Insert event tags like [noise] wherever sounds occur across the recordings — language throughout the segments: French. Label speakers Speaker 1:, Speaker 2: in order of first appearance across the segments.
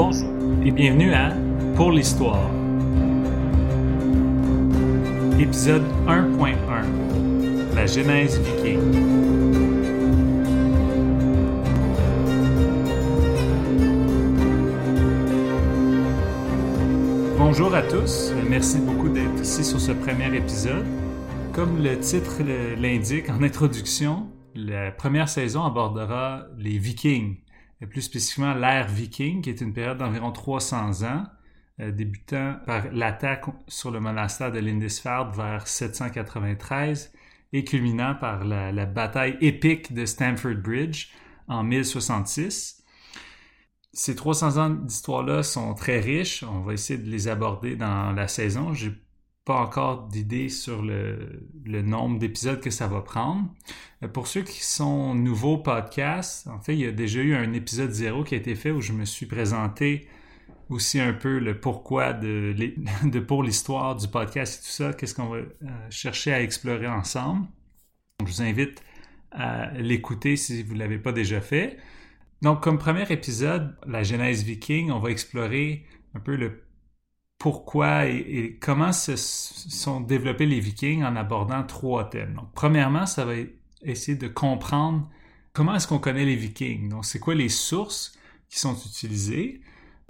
Speaker 1: Bonjour et bienvenue à Pour l'Histoire. Épisode 1.1 La Genèse viking. Bonjour à tous, merci beaucoup d'être ici sur ce premier épisode. Comme le titre l'indique en introduction, la première saison abordera les Vikings, et plus spécifiquement l'ère viking, qui est une période d'environ 300 ans, euh, débutant par l'attaque sur le monastère de Lindisfarne vers 793 et culminant par la, bataille épique de Stamford Bridge en 1066. Ces 300 ans d'histoire-là sont très riches. On va essayer de les aborder dans la saison. Pas encore d'idée sur le, nombre d'épisodes que ça va prendre. Euh, pour ceux qui sont nouveaux podcasts, en fait, il y a déjà eu un épisode zéro qui a été fait où je me suis présenté aussi un peu le pourquoi de, [laughs] de pour l'histoire du podcast et tout ça, qu'est-ce qu'on va euh, chercher à explorer ensemble. je vous invite à l'écouter si vous ne l'avez pas déjà fait. Donc, comme premier épisode, la Genèse viking, on va explorer un peu le pourquoi et, comment se sont développés les Vikings en abordant trois thèmes. Donc, premièrement, ça va essayer de comprendre comment est-ce qu'on connaît les Vikings. Donc, c'est quoi les sources qui sont utilisées?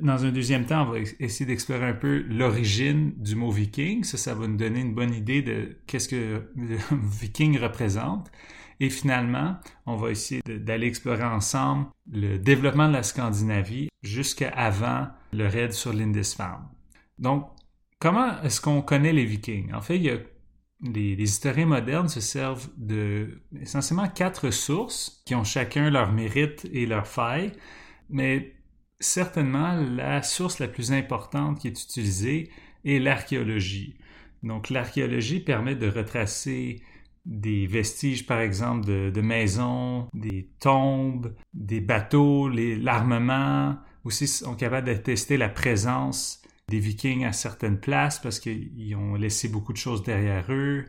Speaker 1: Dans un deuxième temps, on va essayer d'explorer un peu l'origine du mot viking. Ça, ça va nous donner une bonne idée de qu'est-ce que le [laughs] viking représente. Et finalement, on va essayer d'aller explorer ensemble le développement de la Scandinavie jusqu'à avant le raid sur Lindisfarne. Donc, comment est-ce qu'on connaît les Vikings? En fait, il y a les, historiens modernes se servent de essentiellement quatre sources qui ont chacun leur mérite et leur faille, mais certainement la source la plus importante qui est utilisée est l'archéologie. Donc l'archéologie permet de retracer des vestiges, par exemple, de, maisons, des tombes, des bateaux, l'armement. Aussi, sont capables d'attester la présence des Vikings à certaines places parce qu'ils ont laissé beaucoup de choses derrière eux,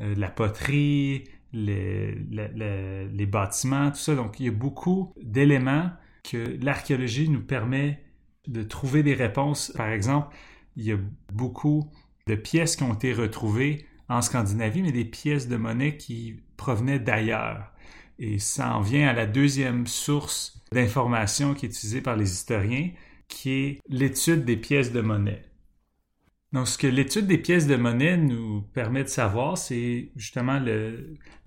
Speaker 1: euh, la poterie, les, les, bâtiments, tout ça. Donc, il y a beaucoup d'éléments que l'archéologie nous permet de trouver des réponses. Par exemple, il y a beaucoup de pièces qui ont été retrouvées en Scandinavie, mais des pièces de monnaie qui provenaient d'ailleurs. Et ça en vient à la deuxième source d'information qui est utilisée par les historiens, qui est l'étude des pièces de monnaie. Donc, ce que l'étude des pièces de monnaie nous permet de savoir, c'est justement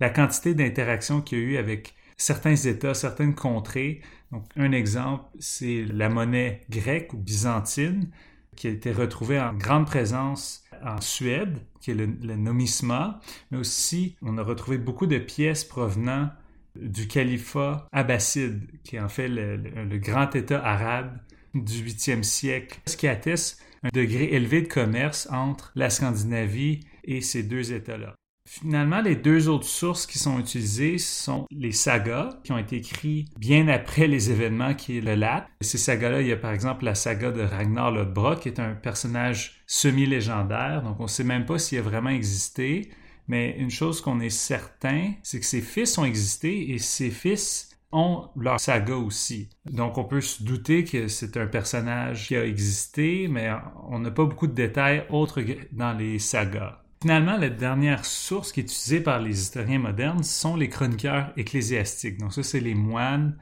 Speaker 1: la quantité d'interactions qu'il y a eu avec certains États, certaines contrées. Donc, un exemple, c'est la monnaie grecque ou byzantine qui a été retrouvée en grande présence en Suède, qui est le, nomisma, mais aussi on a retrouvé beaucoup de pièces provenant du califat abbasside, qui est en fait le grand État arabe du 8e siècle, ce qui atteste un degré élevé de commerce entre la Scandinavie et ces deux États-là. Finalement, les deux autres sources qui sont utilisées sont les sagas, qui ont été écrits bien après les événements qui le Lat. Ces sagas-là, il y a par exemple la saga de Ragnar Lodbrok, qui est un personnage semi-légendaire, donc on ne sait même pas s'il a vraiment existé. Mais une chose qu'on est certain, c'est que ses fils ont existé et ses fils ont leur saga aussi. Donc on peut se douter que c'est un personnage qui a existé, mais on n'a pas beaucoup de détails autres que dans les sagas. Finalement, la dernière source qui est utilisée par les historiens modernes sont les chroniqueurs ecclésiastiques. Donc ça, c'est les moines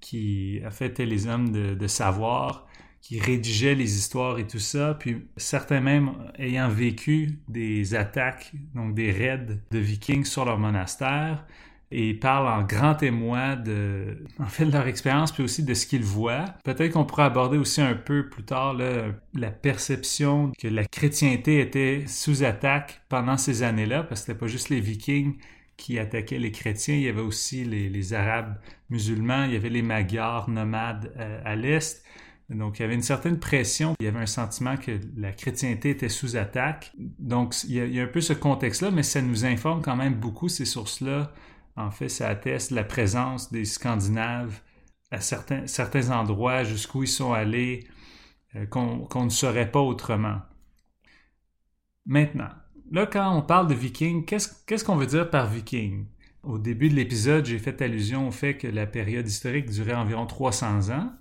Speaker 1: qui, étaient les hommes de, de savoir, qui rédigeaient les histoires et tout ça, puis certains même ayant vécu des attaques, donc des raids de vikings sur leur monastère, et parlent en grand témoin de, en fait, de leur expérience puis aussi de ce qu'ils voient. Peut-être qu'on pourrait aborder aussi un peu plus tard la perception que la chrétienté était sous attaque pendant ces années-là, parce que c'était pas juste les Vikings qui attaquaient les chrétiens, il y avait aussi les, Arabes musulmans, il y avait les Magyars nomades euh, à, l'est. Donc, il y avait une certaine pression. Il y avait un sentiment que la chrétienté était sous attaque. Donc, il y a un peu ce contexte-là, mais ça nous informe quand même beaucoup, ces sources-là, en fait, ça atteste la présence des Scandinaves à certains, endroits jusqu'où ils sont allés euh, qu'on ne saurait pas autrement. Maintenant, là, quand on parle de viking, qu'est-ce qu'on veut dire par viking? Au début de l'épisode, j'ai fait allusion au fait que la période historique durait environ 300 ans.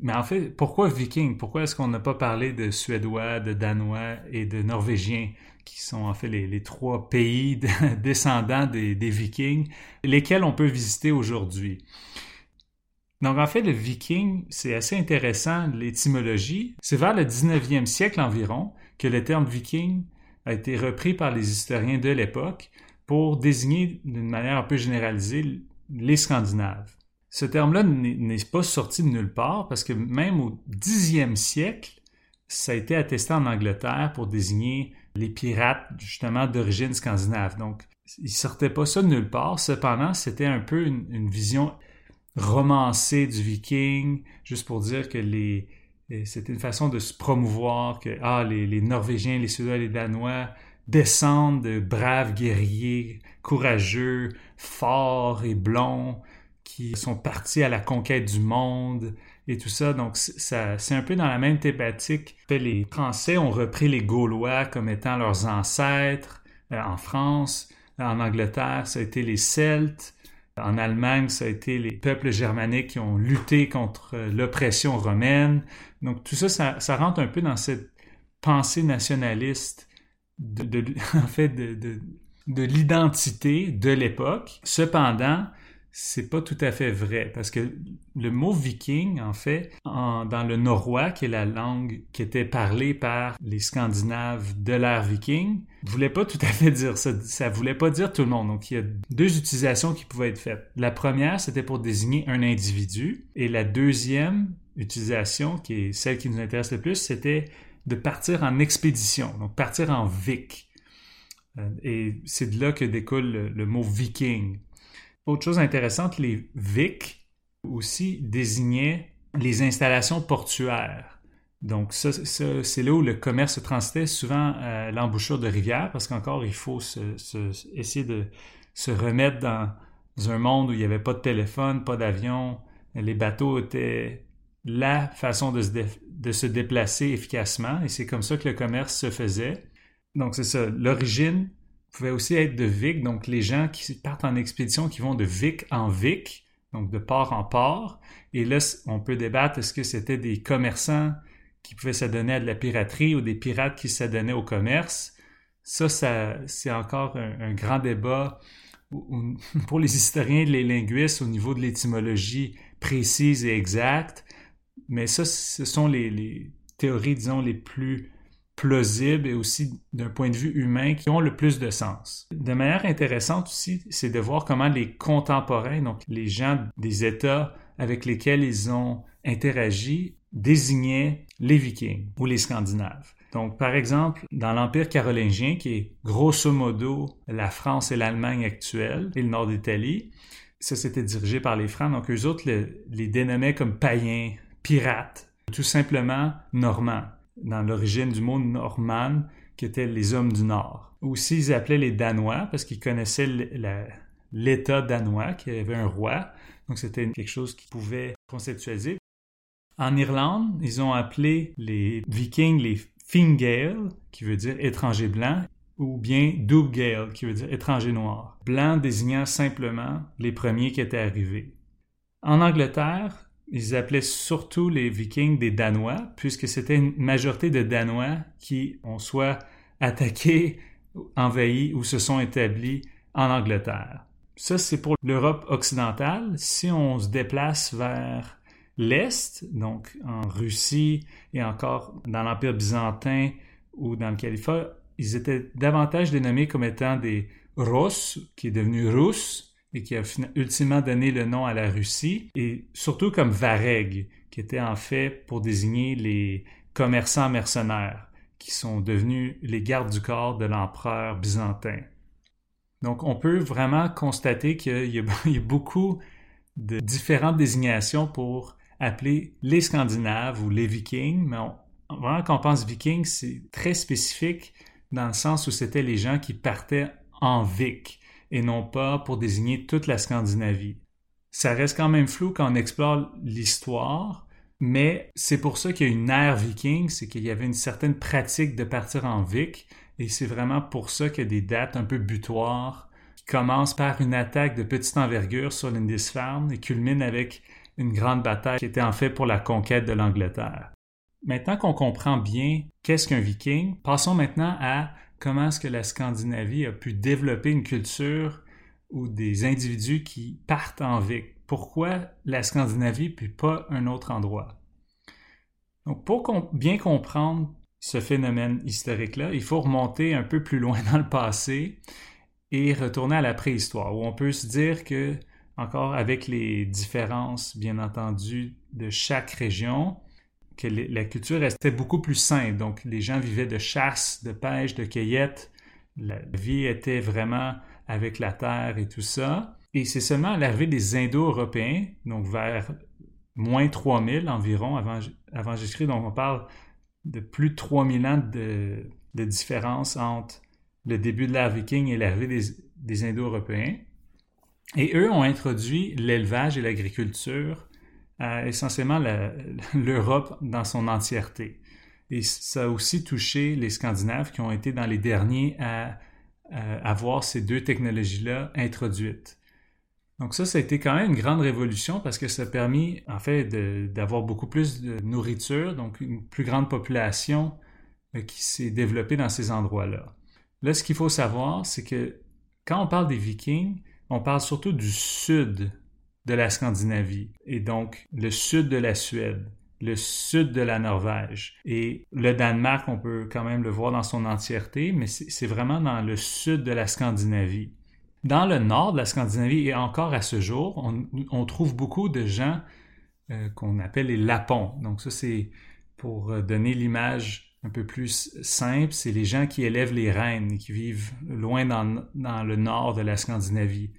Speaker 1: Mais en fait, pourquoi viking? Pourquoi est-ce qu'on n'a pas parlé de Suédois, de Danois et de Norvégiens, qui sont en fait les, trois pays [laughs] descendants des, vikings, lesquels on peut visiter aujourd'hui? Donc en fait, le viking, c'est assez intéressant, l'étymologie. C'est vers le 19e siècle environ que le terme viking a été repris par les historiens de l'époque pour désigner d'une manière un peu généralisée les Scandinaves. Ce terme-là n'est pas sorti de nulle part parce que même au 10e siècle, ça a été attesté en Angleterre pour désigner les pirates justement d'origine scandinave. Donc, il sortait pas ça de nulle part. Cependant, c'était un peu une, vision romancée du viking, juste pour dire que les, c'était une façon de se promouvoir que ah, les, les Norvégiens, les Suédois, les Danois descendent de braves guerriers, courageux, forts et blonds, qui sont partis à la conquête du monde et tout ça. Donc, c'est un peu dans la même thématique. Les Français ont repris les Gaulois comme étant leurs ancêtres euh, en France. En Angleterre, ça a été les Celtes. En Allemagne, ça a été les peuples germaniques qui ont lutté contre euh, l'oppression romaine. Donc, tout ça, ça, rentre un peu dans cette pensée nationaliste [laughs] en fait, de l'identité de l'époque. Cependant, c'est pas tout à fait vrai parce que le mot viking, en fait, dans le norrois, qui est la langue qui était parlée par les Scandinaves de l'ère viking, voulait pas tout à fait dire ça. Ça voulait pas dire tout le monde. Donc, il y a deux utilisations qui pouvaient être faites. La première, c'était pour désigner un individu et la deuxième utilisation, qui est celle qui nous intéresse le plus, c'était de partir en expédition, donc partir en vic. Euh, et c'est de là que découle le mot viking. Autre chose intéressante, les VIC aussi désignaient les installations portuaires. Donc, ça, c'est là où le commerce se transitait souvent à l'embouchure de rivières, parce qu'encore, il faut essayer de se remettre dans un monde où il n'y avait pas de téléphone, pas d'avion. Les bateaux étaient la façon de se déplacer efficacement, et c'est comme ça que le commerce se faisait. Donc, c'est ça. L'origine pouvait aussi être de Vic, donc les gens qui partent en expédition, qui vont de Vic en Vic, donc de port en port. Et là, on peut débattre, est-ce que c'était des commerçants qui pouvaient s'adonner à de la piraterie ou des pirates qui s'adonnaient au commerce? Ça, ça c'est encore un, grand débat [laughs] pour les historiens et les linguistes au niveau de l'étymologie précise et exacte. Mais ça, ce sont les, les théories, disons, les plus plausibles et aussi d'un point de vue humain qui ont le plus de sens. De manière intéressante aussi, c'est de voir comment les contemporains, donc les gens des États avec lesquels ils ont interagi, désignaient les Vikings ou les Scandinaves. Donc, par exemple, dans l'Empire carolingien, qui est grosso modo la France et l'Allemagne actuelle, et le nord d'Italie, ça c'était dirigé par les Francs, donc eux autres les dénommaient comme païens, pirates, tout simplement normands dans l'origine du mot norman, qui étaient les hommes du Nord. Aussi, ils appelaient les Danois parce qu'ils connaissaient l'État danois, qui avait un roi. Donc, c'était quelque chose qu'ils pouvaient conceptualiser. En Irlande, ils ont appelé les Vikings les Fingale, qui veut dire étranger blanc, ou bien Dubgale, qui veut dire étranger noir. Blanc désignant simplement les premiers qui étaient arrivés. En Angleterre, ils appelaient surtout les Vikings des Danois, puisque c'était une majorité de Danois qui ont soit attaqué, envahi ou se sont établis en Angleterre. Ça, c'est pour l'Europe occidentale. Si on se déplace vers l'Est, donc en Russie et encore dans l'Empire byzantin ou dans le califat, ils étaient davantage dénommés comme étant des Rus, qui est devenu Rus, et qui a ultimement donné le nom à la Russie, et surtout comme Vareg, qui était en fait pour désigner les commerçants mercenaires, qui sont devenus les gardes du corps de l'empereur byzantin. Donc on peut vraiment constater qu'il y, a [laughs] beaucoup de différentes désignations pour appeler les Scandinaves ou les Vikings, mais vraiment quand on pense Vikings, c'est très spécifique dans le sens où c'était les gens qui partaient en Vic et non pas pour désigner toute la Scandinavie. Ça reste quand même flou quand on explore l'histoire, mais c'est pour ça qu'il y a une ère viking, c'est qu'il y avait une certaine pratique de partir en Vic, et c'est vraiment pour ça qu'il y a des dates un peu butoirs commencent par une attaque de petite envergure sur Lindisfarne et culminent avec une grande bataille qui était en fait pour la conquête de l'Angleterre. Maintenant qu'on comprend bien qu'est-ce qu'un viking, passons maintenant à comment est-ce que la Scandinavie a pu développer une culture ou des individus qui partent en vie. Pourquoi la Scandinavie puis pas un autre endroit? Donc, pour bien comprendre ce phénomène historique-là, il faut remonter un peu plus loin [laughs] dans le passé et retourner à la préhistoire, où on peut se dire que, encore avec les différences, bien entendu, de chaque région, que la culture restait beaucoup plus simple. Donc, les gens vivaient de chasse, de pêche, de cueillette. La vie était vraiment avec la terre et tout ça. Et c'est seulement à l'arrivée des Indo-Européens, donc vers moins 3000 environ avant, avant Jésus-Christ, donc on parle de plus de 3000 ans de, différence entre le début de l'ère viking et l'arrivée des, Indo-Européens. Et eux ont introduit l'élevage et l'agriculture à essentiellement [laughs] l'Europe dans son entièreté. Et ça a aussi touché les Scandinaves qui ont été dans les derniers à avoir ces deux technologies-là introduites. Donc ça, ça a été quand même une grande révolution parce que ça a permis, en fait, d'avoir beaucoup plus de nourriture, donc une plus grande population euh, qui s'est développée dans ces endroits-là. Là, ce qu'il faut savoir, c'est que quand on parle des Vikings, on parle surtout du sud de la Scandinavie, et donc le sud de la Suède, le sud de la Norvège. Et le Danemark, on peut quand même le voir dans son entièreté, mais c'est vraiment dans le sud de la Scandinavie. Dans le nord de la Scandinavie et encore à ce jour, on, trouve beaucoup de gens euh, qu'on appelle les lapons. Donc ça, c'est pour euh, donner l'image un peu plus simple, c'est les gens qui élèvent les reines et qui vivent loin dans, le nord de la Scandinavie.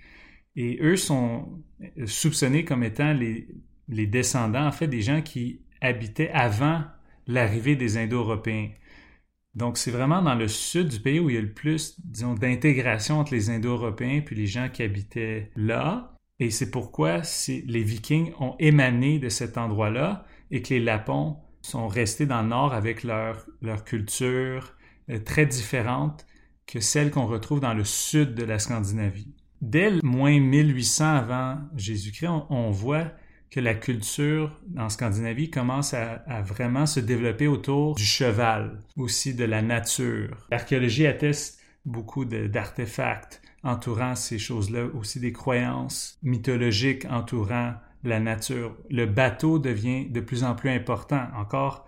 Speaker 1: Et eux sont soupçonnés comme étant les, les descendants, en fait, des gens qui habitaient avant l'arrivée des Indo-Européens. Donc, c'est vraiment dans le sud du pays où il y a le plus, disons, d'intégration entre les Indo-Européens puis les gens qui habitaient là. Et c'est pourquoi les Vikings ont émané de cet endroit-là et que les Lapons sont restés dans le nord avec leur, leur culture euh, très différente que celle qu'on retrouve dans le sud de la Scandinavie. Dès le moins 1800 avant Jésus-Christ, on voit que la culture en Scandinavie commence à, vraiment se développer autour du cheval, aussi de la nature. L'archéologie atteste beaucoup d'artefacts entourant ces choses-là, aussi des croyances mythologiques entourant la nature. Le bateau devient de plus en plus important. Encore,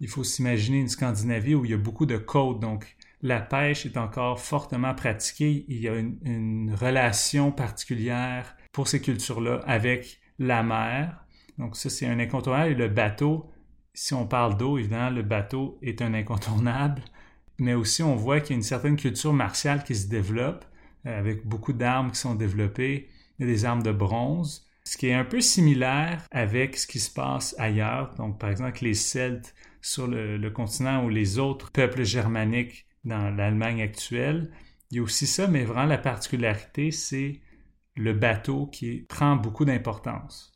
Speaker 1: il faut s'imaginer une Scandinavie où il y a beaucoup de côtes, donc la pêche est encore fortement pratiquée. Il y a une, relation particulière pour ces cultures-là avec la mer. Donc ça, c'est un incontournable. Et le bateau, si on parle d'eau, évidemment, le bateau est un incontournable. Mais aussi, on voit qu'il y a une certaine culture martiale qui se développe, euh, avec beaucoup d'armes qui sont développées. Des armes de bronze, ce qui est un peu similaire avec ce qui se passe ailleurs. Donc, par exemple, les Celtes sur le continent ou les autres peuples germaniques dans l'Allemagne actuelle. Il y a aussi ça, mais vraiment la particularité, c'est le bateau qui prend beaucoup d'importance.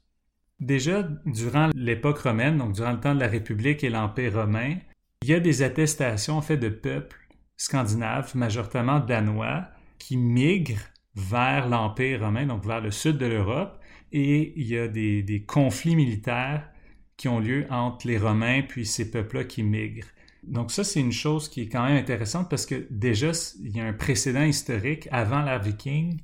Speaker 1: Déjà, durant l'époque romaine, donc durant le temps de la République et l'Empire romain, il y a des attestations en fait de peuples scandinaves, majoritairement danois, qui migrent vers l'Empire romain, donc vers le sud de l'Europe, et il y a des, des, conflits militaires qui ont lieu entre les Romains puis ces peuples-là qui migrent. Donc ça, c'est une chose qui est quand même intéressante parce que déjà, il y a un précédent historique avant l'ère viking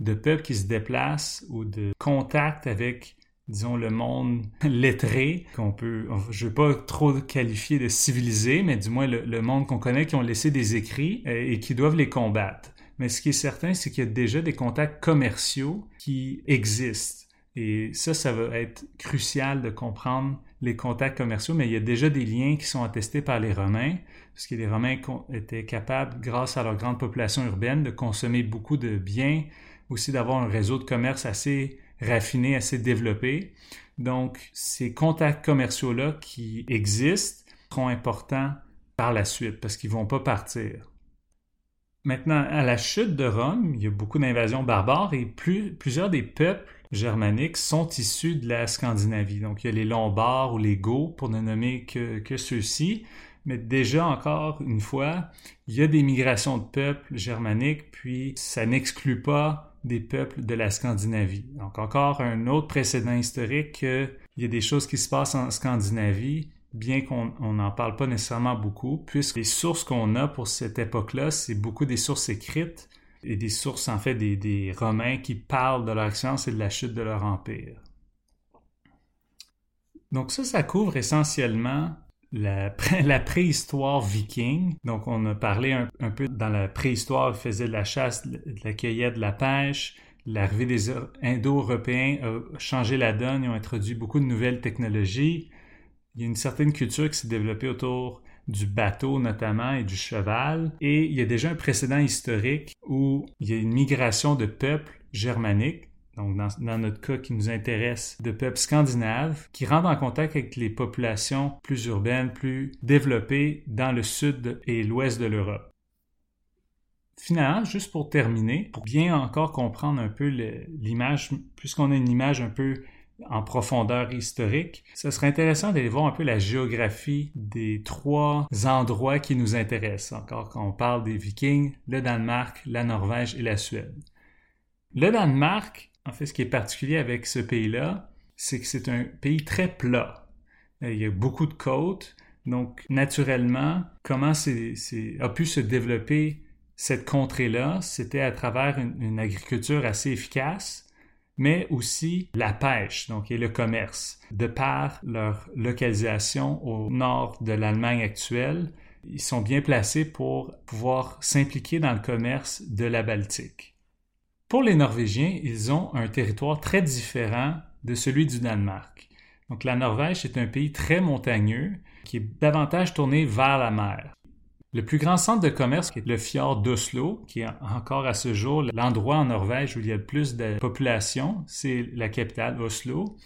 Speaker 1: de peuples qui se déplacent ou de contact avec disons, le monde [laughs] lettré, qu'on peut, je ne veux pas trop qualifier de civilisé, mais du moins le, monde qu'on connaît, qui ont laissé des écrits euh, et qui doivent les combattre. Mais ce qui est certain, c'est qu'il y a déjà des contacts commerciaux qui existent. Et ça, ça va être crucial de comprendre les contacts commerciaux, mais il y a déjà des liens qui sont attestés par les Romains, parce que les Romains étaient capables, grâce à leur grande population urbaine, de consommer beaucoup de biens, aussi d'avoir un réseau de commerce assez raffiné, assez développé. Donc, ces contacts commerciaux-là qui existent seront importants par la suite parce qu'ils ne vont pas partir. Maintenant, à la chute de Rome, il y a beaucoup d'invasions barbares et plusieurs des peuples germaniques sont issus de la Scandinavie. Donc, il y a les Lombards ou les Goths, pour ne nommer que, que ceux-ci. Mais déjà, encore une fois, il y a des migrations de peuples germaniques, puis ça n'exclut pas des peuples de la Scandinavie. Donc encore un autre précédent historique, il y a des choses qui se passent en Scandinavie, bien qu'on n'en parle pas nécessairement beaucoup, puisque les sources qu'on a pour cette époque-là, c'est beaucoup des sources écrites et des sources en fait des, Romains qui parlent de leur expérience et de la chute de leur empire. Donc ça, ça couvre essentiellement la, [laughs] préhistoire viking. Donc, on a parlé un, peu dans la préhistoire, ils faisaient de la chasse, de la cueillette, de la pêche. L'arrivée des Indo-Européens a changé la donne, ils ont introduit beaucoup de nouvelles technologies. Il y a une certaine culture qui s'est développée autour du bateau notamment et du cheval. Et il y a déjà un précédent historique où il y a une migration de peuples germaniques donc dans, notre cas qui nous intéresse, de peuples scandinaves qui rentrent en contact avec les populations plus urbaines, plus développées dans le sud et l'ouest de l'Europe. Finalement, juste pour terminer, pour bien encore comprendre un peu l'image, puisqu'on a une image un peu en profondeur historique, ce serait intéressant d'aller voir un peu la géographie des trois endroits qui nous intéressent. Encore quand on parle des Vikings, le Danemark, la Norvège et la Suède. Le Danemark, en fait, ce qui est particulier avec ce pays-là, c'est que c'est un pays très plat. Euh, il y a beaucoup de côtes. Donc, naturellement, comment a pu se développer cette contrée-là, c'était à travers une, agriculture assez efficace, mais aussi la pêche, donc et le commerce. De par leur localisation au nord de l'Allemagne actuelle, ils sont bien placés pour pouvoir s'impliquer dans le commerce de la Baltique. Pour les Norvégiens, ils ont un territoire très différent de celui du Danemark. Donc la Norvège est un pays très montagneux qui est davantage tourné vers la mer. Le plus grand centre de commerce est le fjord d'Oslo, qui est encore à ce jour l'endroit en Norvège où il y a le plus de population, c'est la capitale Oslo.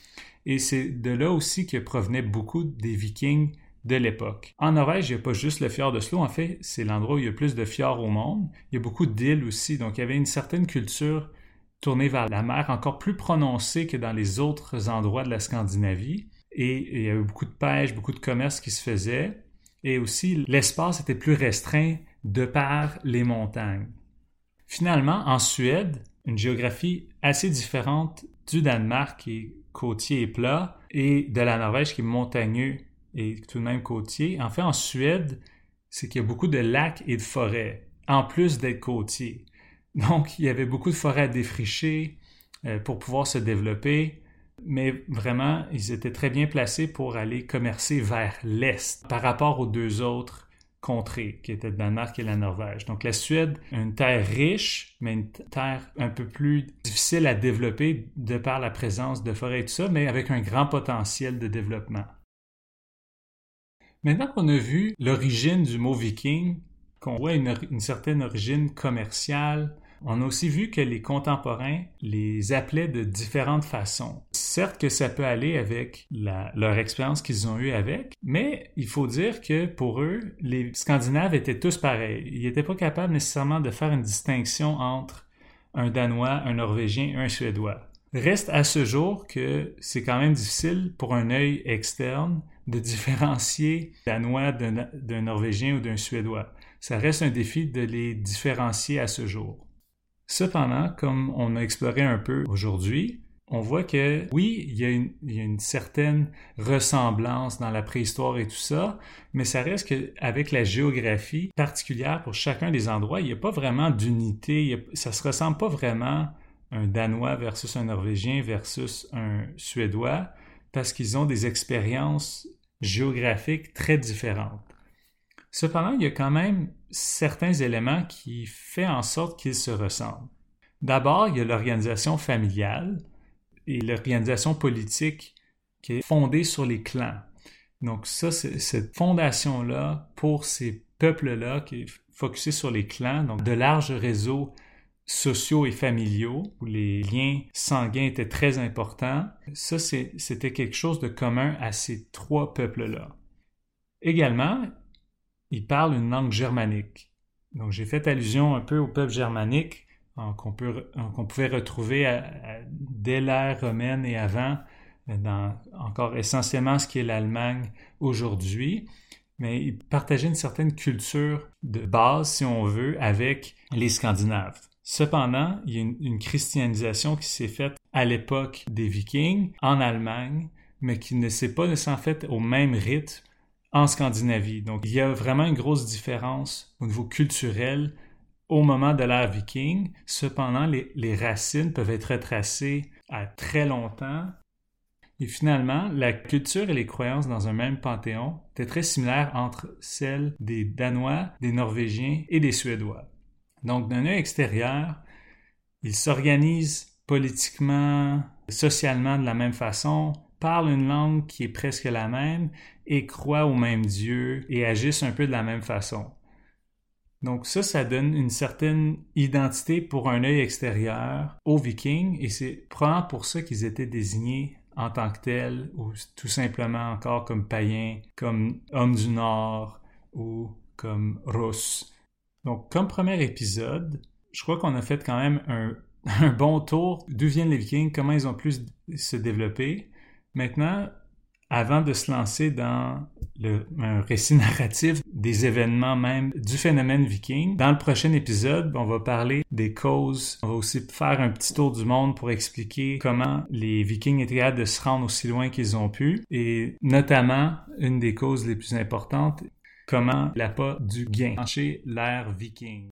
Speaker 1: Et c'est de là aussi que provenaient beaucoup des Vikings de l'époque. En Norvège, il n'y a pas juste le fjord de Slo, en fait, c'est l'endroit où il y a plus de fjords au monde. Il y a beaucoup d'îles aussi, donc il y avait une certaine culture tournée vers la mer encore plus prononcée que dans les autres endroits de la Scandinavie. Et il y avait beaucoup de pêche, beaucoup de commerce qui se faisait. Et aussi, l'espace était plus restreint de par les montagnes. Finalement, en Suède, une géographie assez différente du Danemark qui est côtier et plat et de la Norvège qui est montagneux et tout de même côtier. En fait, en Suède, c'est qu'il y a beaucoup de lacs et de forêts, en plus d'être côtier. Donc, il y avait beaucoup de forêts à défricher euh, pour pouvoir se développer, mais vraiment, ils étaient très bien placés pour aller commercer vers l'Est par rapport aux deux autres contrées, qui étaient le Danemark et la Norvège. Donc, la Suède, une terre riche, mais une terre un peu plus difficile à développer de par la présence de forêts et tout ça, mais avec un grand potentiel de développement. Maintenant qu'on a vu l'origine du mot viking, qu'on voit une, certaine origine commerciale, on a aussi vu que les contemporains les appelaient de différentes façons. Certes que ça peut aller avec leur expérience qu'ils ont eue avec, mais il faut dire que pour eux, les Scandinaves étaient tous pareils. Ils n'étaient pas capables nécessairement de faire une distinction entre un Danois, un Norvégien un Suédois. Reste à ce jour que c'est quand même difficile pour un œil externe de différencier Danois d'un Norvégien ou d'un Suédois. Ça reste un défi de les différencier à ce jour. Cependant, comme on a exploré un peu aujourd'hui, on voit que oui, il y, a une, certaine ressemblance dans la préhistoire et tout ça, mais ça reste qu'avec la géographie particulière pour chacun des endroits, il n'y a pas vraiment d'unité, ça ne se ressemble pas vraiment un Danois versus un Norvégien versus un Suédois parce qu'ils ont des expériences géographiques très différentes. Cependant, il y a quand même certains éléments qui font en sorte qu'ils se ressemblent. D'abord, il y a l'organisation familiale et l'organisation politique qui est fondée sur les clans. Donc ça, cette fondation-là, pour ces peuples-là, qui est focusée sur les clans, donc de larges réseaux sociaux et familiaux, où les liens sanguins étaient très importants, ça c'était quelque chose de commun à ces trois peuples-là. Également, ils parlent une langue germanique. Donc j'ai fait allusion un peu au peuple germanique qu'on pouvait retrouver dès l'ère romaine et avant, dans encore essentiellement ce qui est l'Allemagne aujourd'hui mais ils partageaient une certaine culture de base, si on veut, avec les Scandinaves. Cependant, il y a une, christianisation qui s'est faite à l'époque des Vikings en Allemagne, mais qui ne s'est pas nécessairement faite au même rythme en Scandinavie. Donc, il y a vraiment une grosse différence au niveau culturel au moment de l'ère viking. Cependant, les, racines peuvent être retracées à très longtemps. Et finalement, la culture et les croyances dans un même panthéon étaient très similaires entre celles des Danois, des Norvégiens et des Suédois. Donc, d'un œil extérieur, ils s'organisent politiquement, socialement de la même façon, parlent une langue qui est presque la même et croient au même Dieu et agissent un peu de la même façon. Donc ça, ça donne une certaine identité pour un œil extérieur aux Vikings et c'est probablement pour ça qu'ils étaient désignés en tant que tels ou tout simplement encore comme païens, comme hommes du Nord ou comme Russes. Donc, comme premier épisode, je crois qu'on a fait quand même un, [laughs] bon tour d'où viennent les Vikings, comment ils ont pu se développer. Maintenant, avant de se lancer dans le, un récit [laughs] narratif des événements même du phénomène viking. Dans le prochain épisode, on va parler des causes. On va aussi faire un petit tour du monde pour expliquer comment les vikings étaient capables de se rendre aussi loin qu'ils ont pu et notamment une des causes les plus importantes, comment la pas du gain l'ère viking.